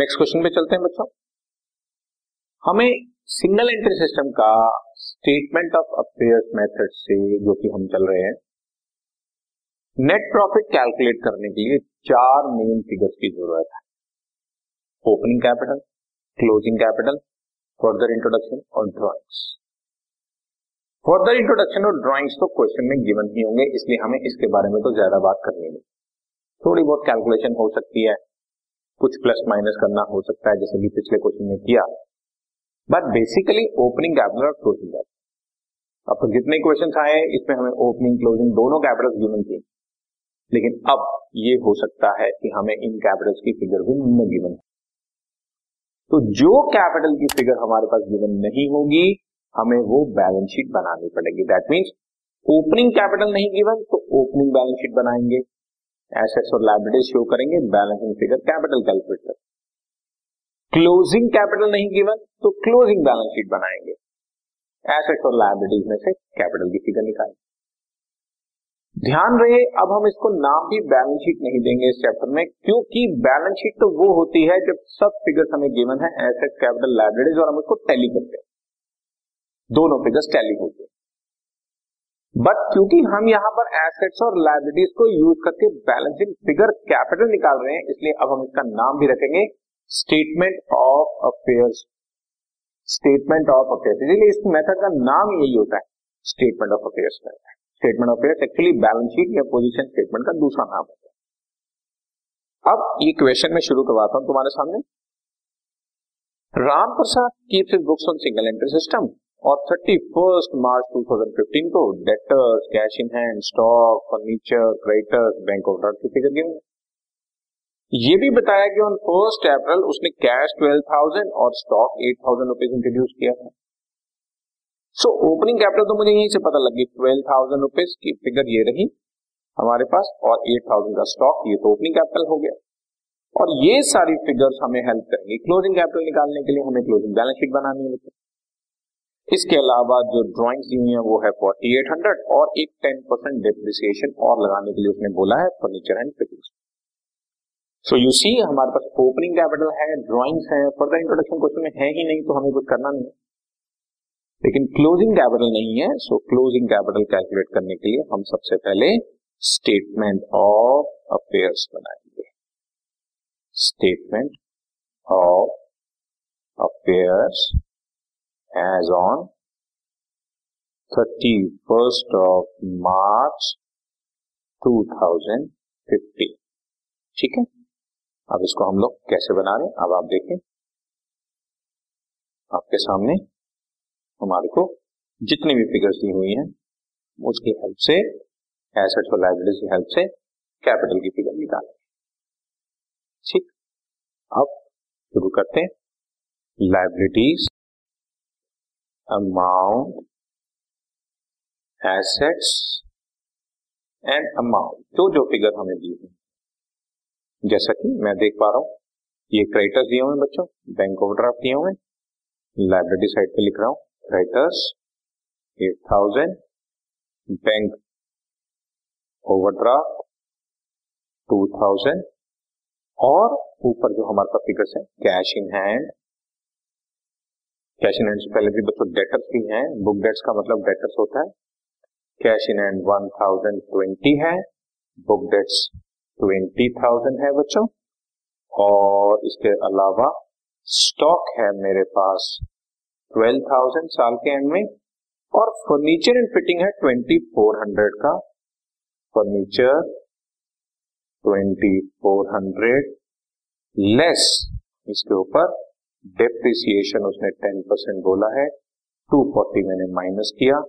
Next question पे चलते हैं बच्चों। हमें सिंगल एंट्री सिस्टम का स्टेटमेंट ऑफ़ अफेयर्स मेथड से जो कि हम चल रहे हैं नेट प्रॉफिट कैलकुलेट करने के लिए चार मेन फिगर्स की ज़रूरत है। Opening capital closing capital further introduction और ड्रॉइंग्स फर्दर इंट्रोडक्शन और ड्राइंग्स तो क्वेश्चन में गिवन ही होंगे, इसलिए हमें इसके बारे में तो ज़्यादा बात करनी नहीं। थोड़ी बहुत कैलकुलेशन हो सकती है। कुछ प्लस माइनस करना हो सकता है, जैसे कि पिछले क्वेश्चन में किया। बट बेसिकली ओपनिंग कैपिटल और क्लोजिंग कैपिटल अब तो जितने क्वेश्चन आए, इसमें हमें ओपनिंग क्लोजिंग दोनों कैपिटल गिवन थी। लेकिन अब ये हो सकता है कि हमें इन कैपिटल्स की फिगर भी न गिवन तो जो कैपिटल की फिगर हमारे पास गिवन नहीं होगी, हमें वो बैलेंस शीट बनानी पड़ेगी। दैट मीन्स ओपनिंग कैपिटल नहीं गिवन तो ओपनिंग बैलेंस शीट बनाएँगे। एसेट्स और लाइबिलिटीज शो करेंगे बैलेंसिंग फिगर कैपिटल कैलकुलेट कर क्लोजिंग कैपिटल नहीं गिवन तो क्लोजिंग बैलेंस शीट बनाएँगे। एसेट्स और लाइबिलिटीज में से कैपिटल की फिगर निकालें ध्यान रहे अब हम इसको नाम भी बैलेंस शीट नहीं देंगे इस चैप्टर में, क्योंकि बैलेंस शीट तो वो होती है जब सब फिगर्स हमें गिवन है एसेट कैपिटल लाइबिलिटीज और हम उसको टैली करते हैं। दोनों फिगर्स टैली होते बट क्योंकि हम यहाँ पर एसेट्स और लाइबिलिटीज को यूज़ करके बैलेंसिंग फिगर कैपिटल निकाल रहे हैं, इसलिए अब हम इसका नाम भी रखेंगे statement of affairs statement of affairs इसलिए इस मेथड का नाम यही होता है statement of affairs statement of affairs actually balance sheet या पोजिशन स्टेटमेंट का दूसरा नाम होता है। अब ये क्वेश्चन में शुरू करवाता हूँ तुम्हारे सामने। Ram Prasad keeps books on single entry system और थर्टी फ़र्स्ट मार्च 2015 को debtors cash in hand stock furniture creditors bank of की फिगर गिवन ये भी बताया कि ऑन फ़र्स्ट अप्रैल उसने कैश ट्वेल्व थाउज़ेंड और stock eight thousand rupees introduce किया था सो ओपनिंग कैपिटल तो मुझे यहीं से पता लगी ट्वेल्व थाउज़ेंड रुपीज़ की फिगर ये रही हमारे पास और एट थाउज़ेंड का स्टॉक ये तो ओपनिंग कैपिटल हो गया। और ये सारी फिगर्स हमें हेल्प करेंगी। क्लोजिंग कैपिटल निकालने के लिए हमें क्लोजिंग बैलेंस शीट बनानी है। इसके अलावा जो ड्राइंग्स दी हुई है, वो है फोर्टी एट हंड्रेड और एक टेन परसेंट डिप्रिसिएशन और लगाने के लिए उसने बोला है furniture and fittings so you see हमारे पास ओपनिंग कैपिटल है ड्राइंग्स है फर्दर इंट्रोडक्शन क्वेश्चन में है ही नहीं तो हमें कुछ करना नहीं है। लेकिन क्लोजिंग कैपिटल नहीं है सो क्लोजिंग कैपिटल कैलकुलेट करने के लिए हम सबसे पहले स्टेटमेंट ऑफ़ अफेयर्स बनाएँगे। Statement of affairs as on 31st of March 2015 ठीक है? अब इसको हम लोग कैसे बना रहे हैं? अब आप देखें। आपके सामने हमारे को जितनी भी फिगर्स दी हुई हैं, उसकी हेल्प से एसेट्स और लाइबिलिटीज की हेल्प से कैपिटल की फिगर निकालें। ठीक? अब शुरू करते हैं। Liabilities amount, assets and amount जो जो फिगर हमें दी हुई जैसा कि मैं देख पा रहा हूँ, ये क्रेडिटर्स दिए हुए बच्चों। बैंक ओवरड्राफ्ट दिए हुए लाइब्रेरी साइड पे लिख रहा हूँ। Creditors eight thousand bank overdraft two thousand और ऊपर जो हमारे पास फिगर्स है cash in hand cash in hand से पहले भी बच्चों डेटर्स भी हैं। बुक डेट्स का मतलब डेटर्स होता है। Cash in hand one thousand twenty है। बुक डेट्स ट्वेंटी थाउज़ेंड है बच्चों। और इसके अलावा स्टॉक है मेरे पास ट्वेल्व थाउज़ेंड साल के एंड में। और फर्नीचर एंड फिटिंग है ट्वेंटी फोर हंड्रेड का। Furniture twenty four hundred less इसके ऊपर। डेप्रिसिएशन उसने टेन परसेंट बोला है टू फोर्टी मैंने माइनस किया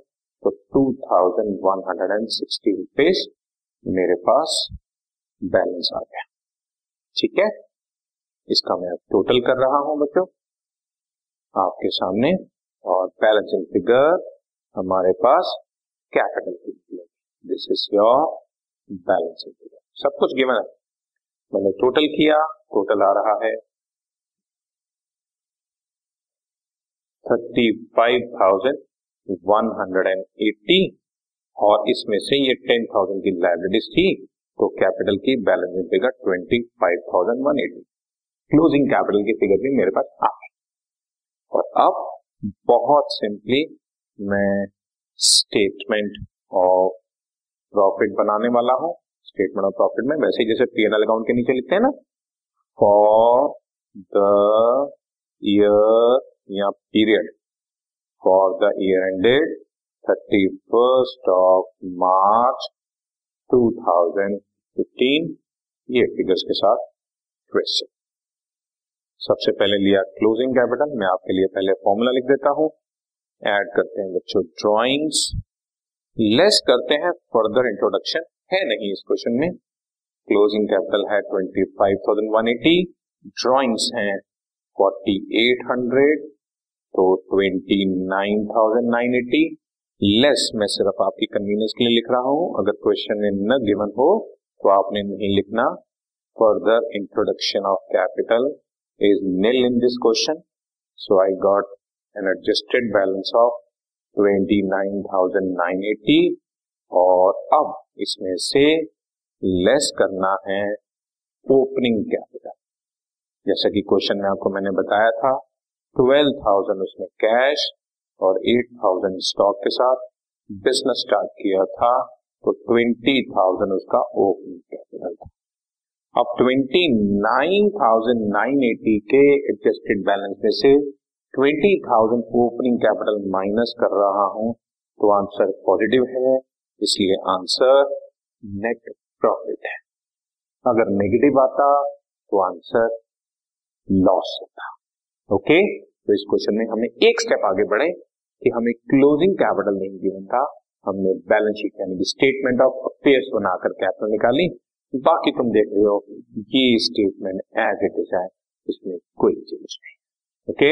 तो two thousand one hundred and sixty rupees मेरे पास बैलेंस आ गया। ठीक है? इसका मैं टोटल कर रहा हूँ बच्चों। आपके सामने और बैलेंसिंग फिगर हमारे पास कैपिटल की this is your balancing figure सब कुछ गिवन है। मैंने टोटल किया टोटल आ रहा है। Thirty five thousand one hundred and eighty और इसमें से ये टेन थाउज़ेंड की लाइबिलिटीज थी तो कैपिटल की balancing figure twenty five thousand one eighty closing capital की फिगर भी मेरे पास आ गई। और अब बहुत सिंपली मैं स्टेटमेंट ऑफ़ प्रॉफिट बनाने वाला हूँ। स्टेटमेंट ऑफ़ प्रॉफिट में वैसे ही जैसे पीएनएल अकाउंट के नीचे लिखते हैं ना फॉर द ईयर या period for the year ended thirty first of March 2015 ये फिगर्स के साथ क्वेश्चन सबसे पहले लिया क्लोजिंग कैपिटल मैं आपके लिए पहले फॉर्मूला लिख देता हूँ. ऐड करते हैं बच्चों ड्राइंग्स लेस करते हैं फर्दर इंट्रोडक्शन है नहीं इस क्वेश्चन में. क्लोजिंग कैपिटल है twenty five thousand one eighty drawings हैं फोर्टी एट हंड्रेड तो twenty nine thousand nine eighty less मैं सिर्फ़ आपकी कन्वीनियंस के लिए लिख रहा हूँ। अगर क्वेश्चन में न गिवन हो तो आपने नहीं लिखना। Further introduction of capital is nil in this question so I got an adjusted balance of twenty nine thousand nine eighty और अब इसमें से लेस करना है ओपनिंग कैपिटल जैसा कि क्वेश्चन में आपको मैंने बताया था ट्वेल्व थाउज़ेंड उसमें कैश और एट थाउज़ेंड स्टॉक के साथ बिज़नेस स्टार्ट किया था तो ट्वेंटी थाउज़ेंड उसका ओपनिंग कैपिटल था। अब twenty nine thousand nine eighty के एडजस्टेड बैलेंस में से twenty thousand opening capital minus कर रहा हूँ तो आंसर पॉजिटिव है, इसलिए आंसर नेट प्रॉफिट है। अगर नेगेटिव आता तो आंसर लॉस होता। ओके तो इस क्वेश्चन में हमने एक स्टेप आगे बढ़े कि हमें क्लोजिंग कैपिटल नहीं गिवन था। हमने बैलेंस शीट यानी कि स्टेटमेंट ऑफ़ अफेयर्स बनाकर कैपिटल निकाली। बाकी तुम देख रहे हो ये स्टेटमेंट एज इट इज़ है, इसमें कोई चेंज नहीं। Okay